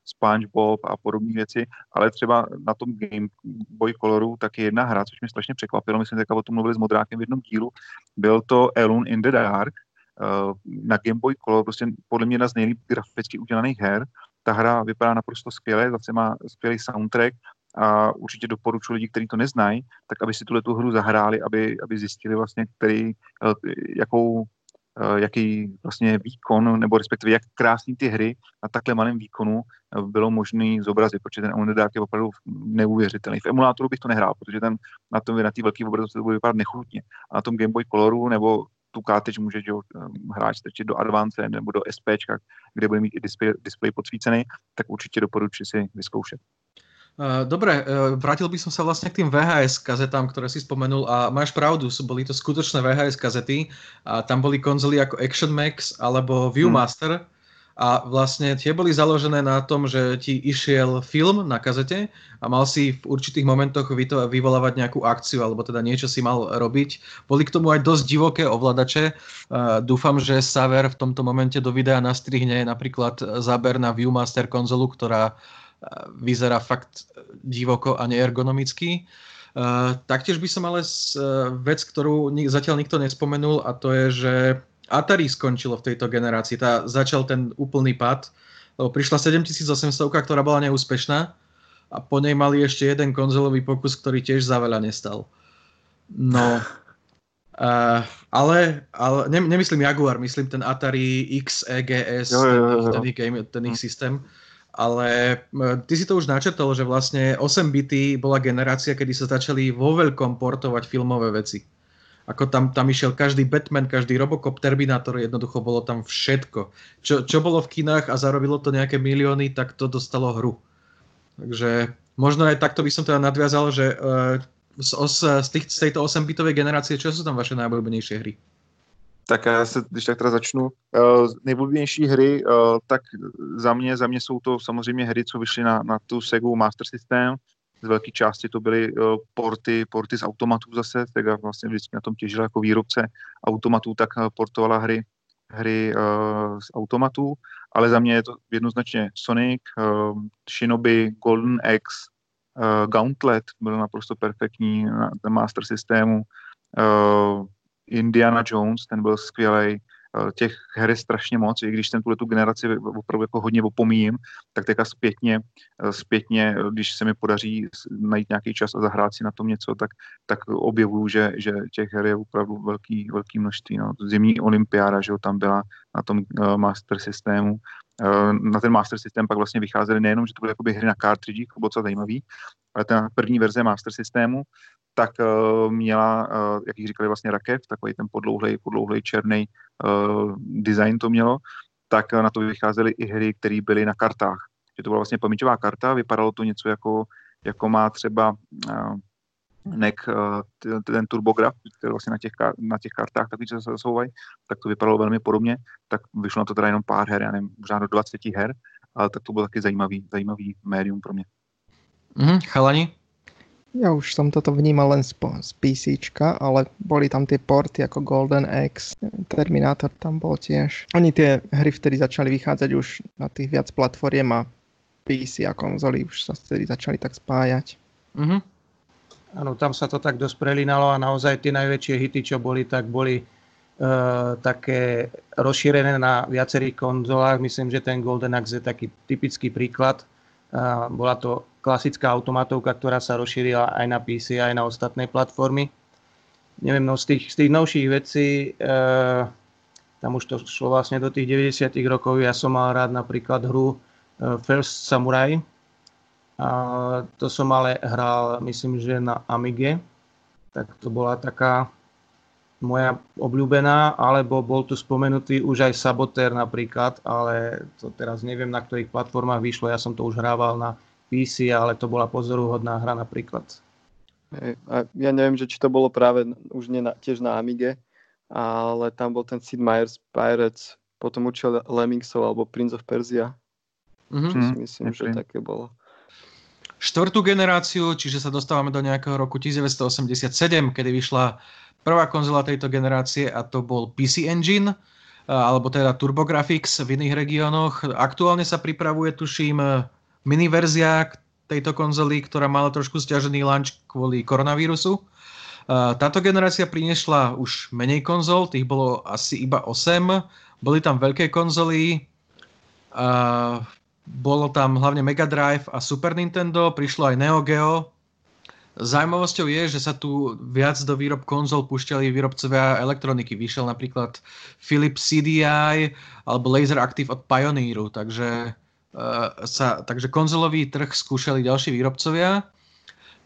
SpongeBob a podobné věci, ale třeba na tom Game Boy Coloru tak je jedna hra, což mě strašně překvapilo, myslím, že o tom mluvili s Modrákem v jednom dílu, byl to Alone in the Dark, na Game Boy Color prostě podle mě jedna z nejlíp graficky udělaných her. Ta hra vypadá naprosto skvěle, zase má skvělý soundtrack a určitě doporučuji lidi, kteří to neznají, tak aby si tuhle tu hru zahráli, aby, aby zjistili vlastně, který, jakou Eh, jaký vlastně výkon, nebo respektive jak krásný ty hry na takhle malém výkonu eh, bylo možné zobrazit, protože ten Underdark je opravdu neuvěřitelný. V emulátoru bych to nehrál, protože ten na tom na té velké obrazovce to bude vypadat nechutně. A na tom Game Boy Coloru nebo tu kartič může že, eh, hráč strčit do Advance nebo do SP, kde bude mít i display, display podsvícený, tak určitě doporučuji si vyzkoušet. Eh, dobre, eh, vrátil by som sa vlastne k tým VHS kazetám, ktoré si spomenul a máš pravdu, boli to skutočné VHS kazety a tam boli konzoly ako Action Max alebo Viewmaster hmm. a vlastne tie boli založené na tom, že ti išiel film na kazete a mal si v určitých momentoch vyvolávať nejakú akciu alebo teda niečo si mal robiť. Boli k tomu aj dosť divoké ovladače. Uh, dúfam, že Saver v tomto momente do videa nastrihne napríklad záber na Viewmaster konzolu, ktorá vyzerá fakt divoko a neergonomicky. Uh, taktiež by som ale z, uh, vec, ktorú ni- zatiaľ nikto nespomenul a to je, že Atari skončilo v tejto generácii. Tá, začal ten úplný pad, lebo prišla 7800, ktorá bola neúspešná a po nej mali ešte jeden konzolový pokus, ktorý tiež za veľa nestal. No, uh, ale, ale ne, nemyslím Jaguar, myslím ten Atari XEGS, jo, jo, jo. Ten, ten, game, ten ich systém. Ale ty si to už načrtol, že vlastne 8 bity bola generácia, kedy sa začali vo veľkom portovať filmové veci. Ako tam, tam išiel každý Batman, každý Robocop, Terminator, jednoducho bolo tam všetko. Čo, čo bolo v kinách a zarobilo to nejaké milióny, tak to dostalo hru. Takže možno aj takto by som teda nadviazal, že uh, z, z, tých, z tejto 8-bitovej generácie, čo sú tam vaše najobľúbenejšie hry? Tak já se, když tak teda začnu. Uh, hry, uh, tak za mě, za mě jsou to samozřejmě hry, co vyšly na, na tu Segu Master System. Z velké části to byly uh, porty, porty z automatů zase, tak vlastně vždycky na tom těžil jako výrobce automatů, tak uh, portovala hry, hry uh, z automatů, ale za mě je to jednoznačně Sonic, uh, Shinobi, Golden Axe, uh, Gauntlet byl naprosto perfektní na, na Master systému, uh, Indiana Jones, ten byl skvělý. Eh, těch her je strašně moc, i když jsem tuhle tu generaci opravdu jako hodně opomíjím, tak teďka zpětně, eh, zpětně, když se mi podaří najít nějaký čas a zahrát si na tom něco, tak, tak objevuju, že, že těch her je opravdu velký, velký množství. No. Zimní olympiáda, že jo, tam byla na tom master systému. Uh, na ten master systém pak vlastně vycházely nejenom, že to byly jakoby hry na cartridge, to bylo docela zajímavý, ale ten první verze master systému, tak uh, měla, uh, jak jich říkali vlastně rakev, takový ten podlouhlej, podlouhlej černý uh, design to mělo, tak uh, na to vycházely i hry, které byly na kartách. Že to byla vlastně paměťová karta, vypadalo to něco jako, jako má třeba uh, NEC, uh, ten turbograf, který vlastně na těch, na těch kartách taky se zasouvají, tak to vypadalo velmi podobně, tak vyšlo na to teda jenom pár her, já nevím, možná do 20 her, ale tak to bylo taky zajímavý, zajímavý médium pro mě. Mm, chalani? Ja už som toto vnímal len z, z PC, ale boli tam tie porty ako Golden X, Terminator tam bol tiež. Oni tie hry vtedy začali vychádzať už na tých viac platformiem a PC a konzoly už sa vtedy začali tak spájať. Mm-hmm. Áno, tam sa to tak dosť prelinalo a naozaj tie najväčšie hity, čo boli, tak boli uh, také rozšírené na viacerých konzolách. Myslím, že ten Golden Axe je taký typický príklad. Uh, bola to klasická automatovka, ktorá sa rozšírila aj na PC, aj na ostatné platformy. Neviem, no z tých, z tých novších vecí, e, tam už to šlo vlastne do tých 90 rokov, ja som mal rád napríklad hru e, First Samurai. A to som ale hral, myslím, že na Amige. Tak to bola taká moja obľúbená, alebo bol tu spomenutý už aj Sabotér napríklad, ale to teraz neviem, na ktorých platformách vyšlo, ja som to už hrával na PC, ale to bola pozoruhodná hra napríklad. Hey, a ja neviem, že či to bolo práve už nie na, tiež na Amige, ale tam bol ten Sid Meier's Pirates, potom učil Lemmingsov alebo Prince of Persia. Mm-hmm. Čo si mhm, myslím, okay. že také bolo. Štvrtú generáciu, čiže sa dostávame do nejakého roku 1987, kedy vyšla prvá konzola tejto generácie a to bol PC Engine, alebo teda TurboGrafx v iných regiónoch. Aktuálne sa pripravuje, tuším, miniverzia tejto konzoly, ktorá mala trošku stiažený launch kvôli koronavírusu. táto generácia priniesla už menej konzol, tých bolo asi iba 8. Boli tam veľké konzoly, bolo tam hlavne Mega Drive a Super Nintendo, prišlo aj Neo Geo. Zajímavosťou je, že sa tu viac do výrob konzol púšťali výrobcovia elektroniky. Vyšiel napríklad Philips CDI alebo Laser Active od Pioneeru, takže, uh, sa, takže konzolový trh skúšali ďalší výrobcovia.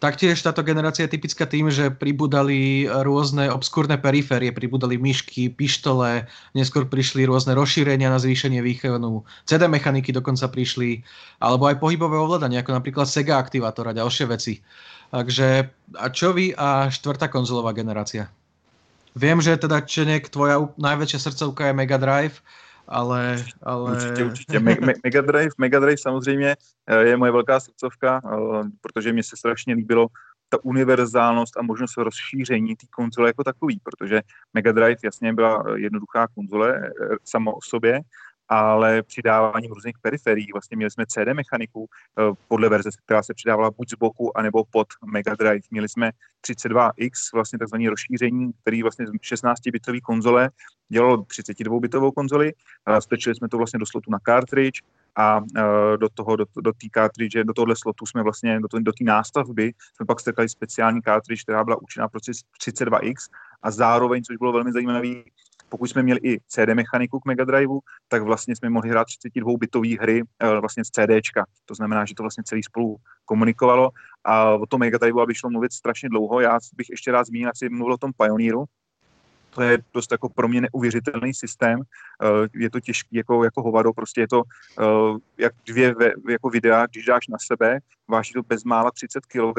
Taktiež táto generácia je typická tým, že pribudali rôzne obskúrne periférie, pribudali myšky, pištole, neskôr prišli rôzne rozšírenia na zvýšenie výkonu, CD mechaniky dokonca prišli, alebo aj pohybové ovládanie, ako napríklad Sega aktivátor a ďalšie veci. Takže a čo vy a štvrtá konzolová generácia? Viem, že teda Čenek, tvoja najväčšia srdcovka je Mega Drive, ale... ale... Určitě, určitě. Me, me, Mega, Drive, Mega Drive samozřejmě eh, je moje velká srdcovka, eh, protože mi se strašně líbilo ta univerzálnost a možnost rozšíření té konzole jako takový, protože Mega Drive jasně byla jednoduchá konzole eh, sama o sobě, ale přidáváním různých periferií. Vlastně měli jsme CD mechaniku podle verze, která se přidávala buď z boku, anebo pod Mega Drive. Měli jsme 32X, vlastně takzvané rozšíření, který vlastně z 16-bitový konzole dělalo 32-bitovou konzoli. Stečili jsme to vlastně do slotu na cartridge a do toho, do, do té cartridge, do tohohle slotu jsme vlastně, do, to, do té nástavby jsme pak strkali speciální cartridge, která byla účinná pro 32X a zároveň, což bylo velmi zajímavé, pokud jsme měli i CD mechaniku k Mega Driveu, tak vlastně jsme mohli hrát 32-bitové hry vlastně z CDčka. To znamená, že to vlastně celý spolu komunikovalo a o tom Mega Driveu by šlo mluvit strašně dlouho. Já bych ještě rád zmínil, asi mluvil o tom Pioneeru, to je dost jako pro mě neuvěřitelný systém. Eh, je to těžký jako, jako hovado, prostě je to eh, jak dvě jako videa, když dáš na sebe, váží to bezmála 30 kg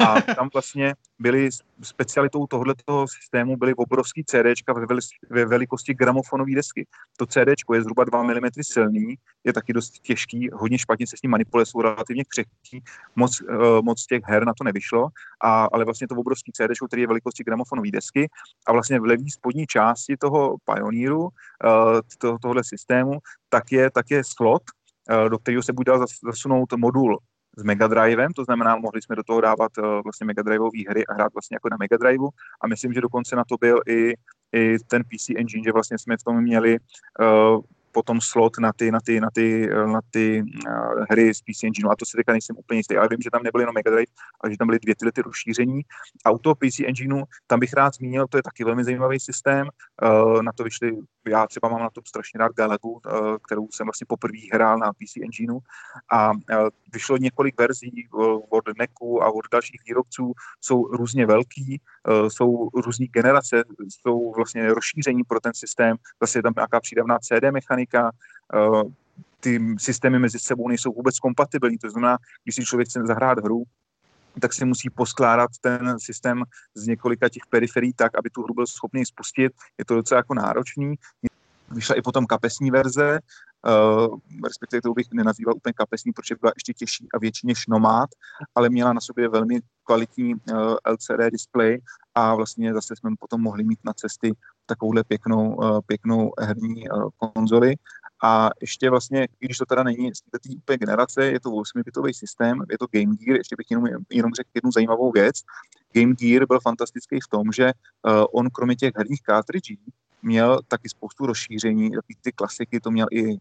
a tam vlastně byly specialitou tohoto systému byly obrovský CD ve, ve velikosti gramofonové desky. To CD je zhruba 2 mm silný, je taky dost těžký, hodně špatně se s ním manipuluje, jsou relativně křehký, moc, uh, moc těch her na to nevyšlo, a, ale vlastně to obrovský CD, který je velikosti gramofonové desky a vlastně v levý spodní části toho Pioneeru, uh, to, tohohle systému, tak je, tak je slot, uh, do kterého se bude zasunout modul s Mega Drivem, to znamená, mohli jsme do toho dávat uh, vlastně Mega Driveové hry a hrát vlastně jako na Mega Driveu. A myslím, že dokonce na to byl i, i ten PC Engine, že vlastně jsme v tom měli uh, potom slot na ty, na ty, na ty, na ty uh, hry z PC Engine. A to se teďka nejsem úplně jistý, ale vím, že tam nebyly jenom Mega Drive, ale že tam byly dvě tyhle ty rozšíření. A u toho PC Engineu, tam bych rád zmínil, to je taky velmi zajímavý systém. Uh, na to vyšly, já třeba mám na to strašně rád Galagu, uh, kterou jsem vlastně poprvé hrál na PC Engineu. A uh, vyšlo několik verzí uh, od NECu a od dalších výrobců, jsou různě velký, uh, jsou různé generace, jsou vlastně rozšíření pro ten systém, zase je tam nějaká přídavná CD mechanika, mechanika, eh, ty systémy mezi sebou nejsou vůbec kompatibilní. To znamená, když si člověk chce zahrát hru, tak si musí poskládat ten systém z několika těch periferií tak, aby tu hru byl schopný spustit. Je to docela jako náročný. Vyšla i potom kapesní verze, uh, respektive to bych nenazýval úplně kapesní, protože byla ještě těžší a větší než Nomad, ale měla na sobě velmi kvalitní uh, eh, LCD display a vlastně zase jsme potom mohli mít na cesty takovouhle pěknou, uh, pěknou herní konzoli. A ještě vlastně, i když to teda není z té úplně generace, je to 8-bitový systém, je to Game Gear, ještě bych jenom, jenom řekl jednu zajímavou věc. Game Gear byl fantastický v tom, že on kromě těch herních cartridží měl taky spoustu rozšíření, takový ty klasiky, to měl i uh,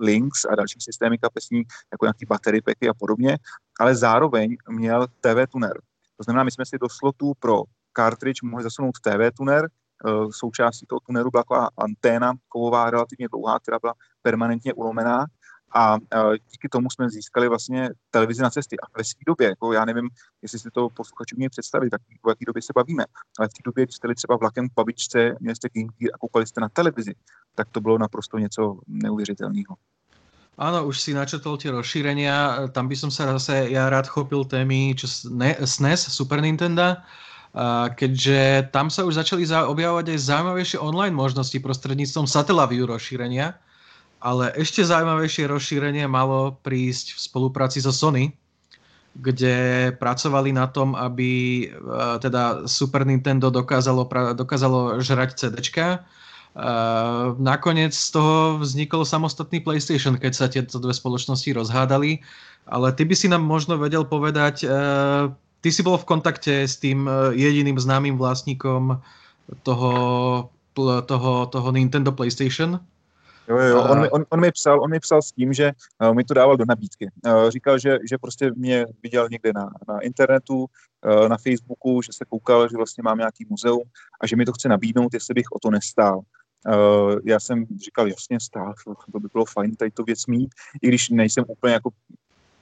Lynx a další systémy kapesní, jako nějaký battery packy a podobně, ale zároveň měl TV tuner. To znamená, my jsme si do slotu pro cartridge mohli zasunout TV tuner, uh, součástí toho tuneru byla taková anténa kovová, relativně dlouhá, která byla permanentně ulomená a díky tomu jsme získali vlastně televizi na cesty. A ve své době, jako já nevím, jestli si to posluchači mě představit, tak v jaké době se bavíme, ale v té době, když jste třeba vlakem v babičce, měli jste a koukali jste na televizi, tak to bylo naprosto něco neuvěřitelného. Áno, už si načetol tie rozšírenia, tam by som sa zase ja rád chopil témy čo SNES, Super Nintendo, keďže tam sa už začali objavovať aj zaujímavejšie online možnosti prostredníctvom Satellaview rozšírenia, ale ešte zaujímavejšie rozšírenie malo prísť v spolupráci so Sony, kde pracovali na tom, aby uh, teda Super Nintendo dokázalo, pra, dokázalo žrať CDčka. Uh, nakoniec z toho vznikol samostatný PlayStation, keď sa tieto dve spoločnosti rozhádali. Ale ty by si nám možno vedel povedať, uh, ty si bol v kontakte s tým jediným známym vlastníkom toho, toho, toho Nintendo PlayStation? Jo, jo, on, on, on, mi psal, on mi psal s tím, že uh, mi to dával do nabídky. Uh, říkal, že, že prostě mě viděl někde na, na internetu, uh, na Facebooku, že se koukal, že vlastně mám nějaký muzeum a že mi to chce nabídnout, jestli bych o to nestál. Uh, já jsem říkal, jasně, stál, to by bylo fajn tady to věc mít, i když nejsem úplně jako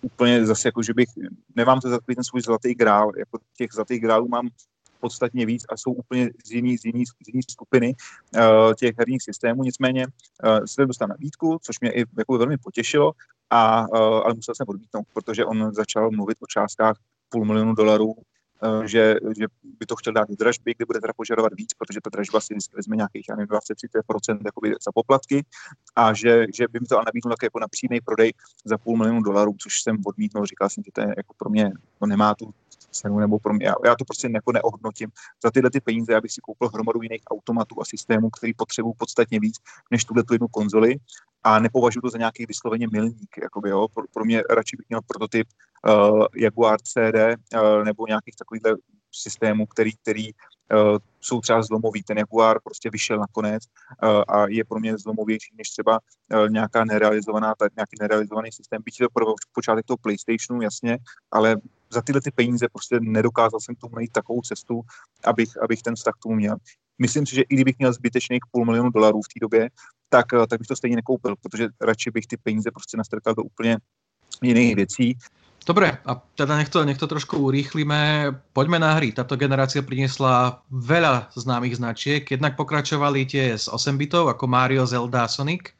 úplně zase jako, že bych, nemám to za ten svůj zlatý grál, jako těch zlatých grálů mám podstatně víc a jsou úplně z jiný, z jiný, z jiný skupiny uh, těch herních systémů. Nicméně uh, jsem dostal nabídku, což mě i jako velmi potěšilo, a, uh, ale musel jsem odmítnout, protože on začal mluvit o částkách půl milionu dolarů Eh, že, že by to chtěl dát do dražby, kde bude teda požadovat víc, protože ta dražba si vezme nějakých 20-30% za poplatky a že, že by mi to ale nabídnul také jako na přímý prodej za půl milionu dolarů, což jsem odmítnul, říkal jsem, že to je jako pro mě, to nemá tu cenu, nebo pro mě, já, já to prostě jako neohodnotím. Za tyhle ty peníze já bych si koupil hromadu jiných automatů a systémů, který potřebují podstatně víc než tuhle tu jednu konzoli a nepovažuji to za nějaký vysloveně milník. Jakoby, jo. Pro, pro mě radši bych měl prototyp uh, Jaguar CD uh, nebo nějakých takových systémů, který, který uh, jsou třeba zlomový. Ten Jaguar prostě vyšel nakonec uh, a je pro mě zlomovější než třeba uh, nějaká nerealizovaná, tak, nějaký nerealizovaný systém. Byť to pro počátek toho PlayStationu, jasně, ale za tyhle ty peníze prostě nedokázal jsem tomu najít takovou cestu, abych, abych ten vztah k tomu měl. Myslím si, že i kdybych měl zbytečných půl milionu dolarů v té době, tak, eh, tak bych to stejně nekoupil, protože radši bych ty peníze prostě nastrkal do úplně jiných věcí. Dobre, a teda nech to, nech to trošku urýchlíme. Poďme na hry. Táto generácia priniesla veľa známych značiek. Jednak pokračovali tie z 8 bitov, ako Mario, Zelda, Sonic,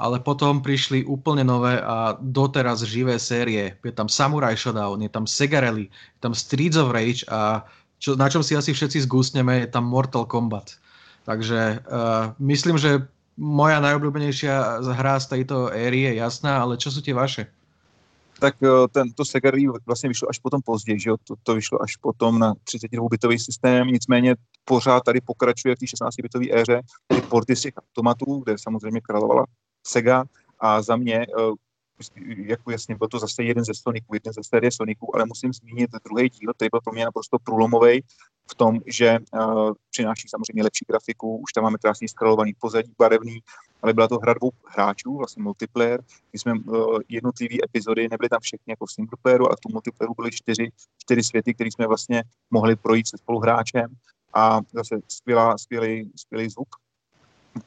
ale potom prišli úplne nové a doteraz živé série. Je tam Samurai Shodown, je tam Sega Rally, je tam Streets of Rage a čo, na čom si asi všetci zgúsneme, je tam Mortal Kombat. Takže uh, myslím, že moja najobľúbenejšia hra z tejto éry je jasná, ale čo sú tie vaše? tak eh, ten, to Sega vlastně vyšlo až potom později, že jo? To, to vyšlo až potom na 32-bitový systém, nicméně pořád tady pokračuje v té 16-bitové éře ty porty z těch automatů, kde samozřejmě královala Sega a za mě eh, jako jasně, byl to zase jeden ze Soniců, jeden ze série Soniců, ale musím zmínit druhý díl, který byl pro mě naprosto průlomový v tom, že uh, přináší samozřejmě lepší grafiku, už tam máme krásně skralovaný pozadí, barevný, ale byla to hra dvou hráčů, vlastně multiplayer, kdy jsme uh, jednotlivé epizody, nebyly tam všechny jako v single playeru, ale tom multiplayeru byly čtyři, čtyři světy, které jsme vlastně mohli projít se spoluhráčem. A zase skvělý, skvělý zvuk.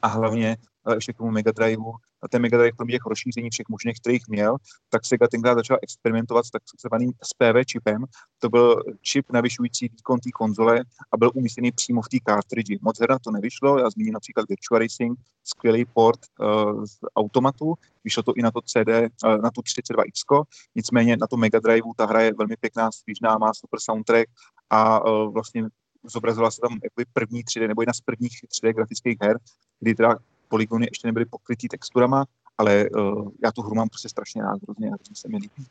A hlavně ještě k tomu Mega Driveu a ten Mega Drive kromě těch rozšíření všech možných, kterých měl, tak Sega tenkrát začal experimentovat s takzvaným SPV čipem. To byl čip navyšující výkon té konzole a byl umístěný přímo v té cartridge. Moc herna to nevyšlo, já zmíním například Virtua Racing, skvělý port uh, z automatu, vyšlo to i na to CD, uh, na tu 32X, nicméně na to Mega Drive ta hra je velmi pěkná, svížná, má super soundtrack a uh, vlastně zobrazila se tam jakoby první 3D, nebo jedna z prvních 3D grafických her, kdy teda polygony ještě nebyly pokrytý texturama, ale uh, já tu hru mám prostě strašně rád, hrozně, hrozně se mi líbí.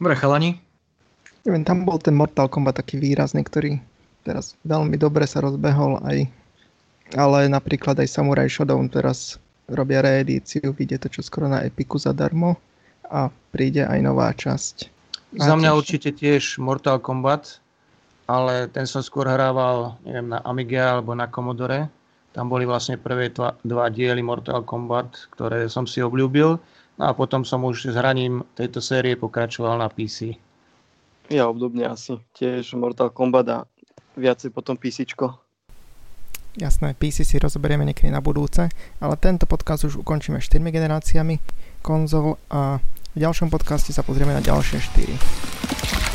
Dobre, chalani? Neviem, tam bol ten Mortal Kombat taký výrazný, ktorý teraz veľmi dobre sa rozbehol aj ale napríklad aj Samurai Shodown teraz robia reedíciu, vyjde to čo skoro na Epiku zadarmo a príde aj nová časť. Za mňa určite tiež Mortal Kombat, ale ten som skôr hrával, neviem, na Amiga alebo na Commodore tam boli vlastne prvé dva, dva diely Mortal Kombat, ktoré som si obľúbil. No a potom som už s hraním tejto série pokračoval na PC. Ja obdobne asi. Tiež Mortal Kombat a viacej potom PC. Jasné, PC si rozoberieme niekedy na budúce, ale tento podcast už ukončíme 4 generáciami konzol a v ďalšom podcaste sa pozrieme na ďalšie 4.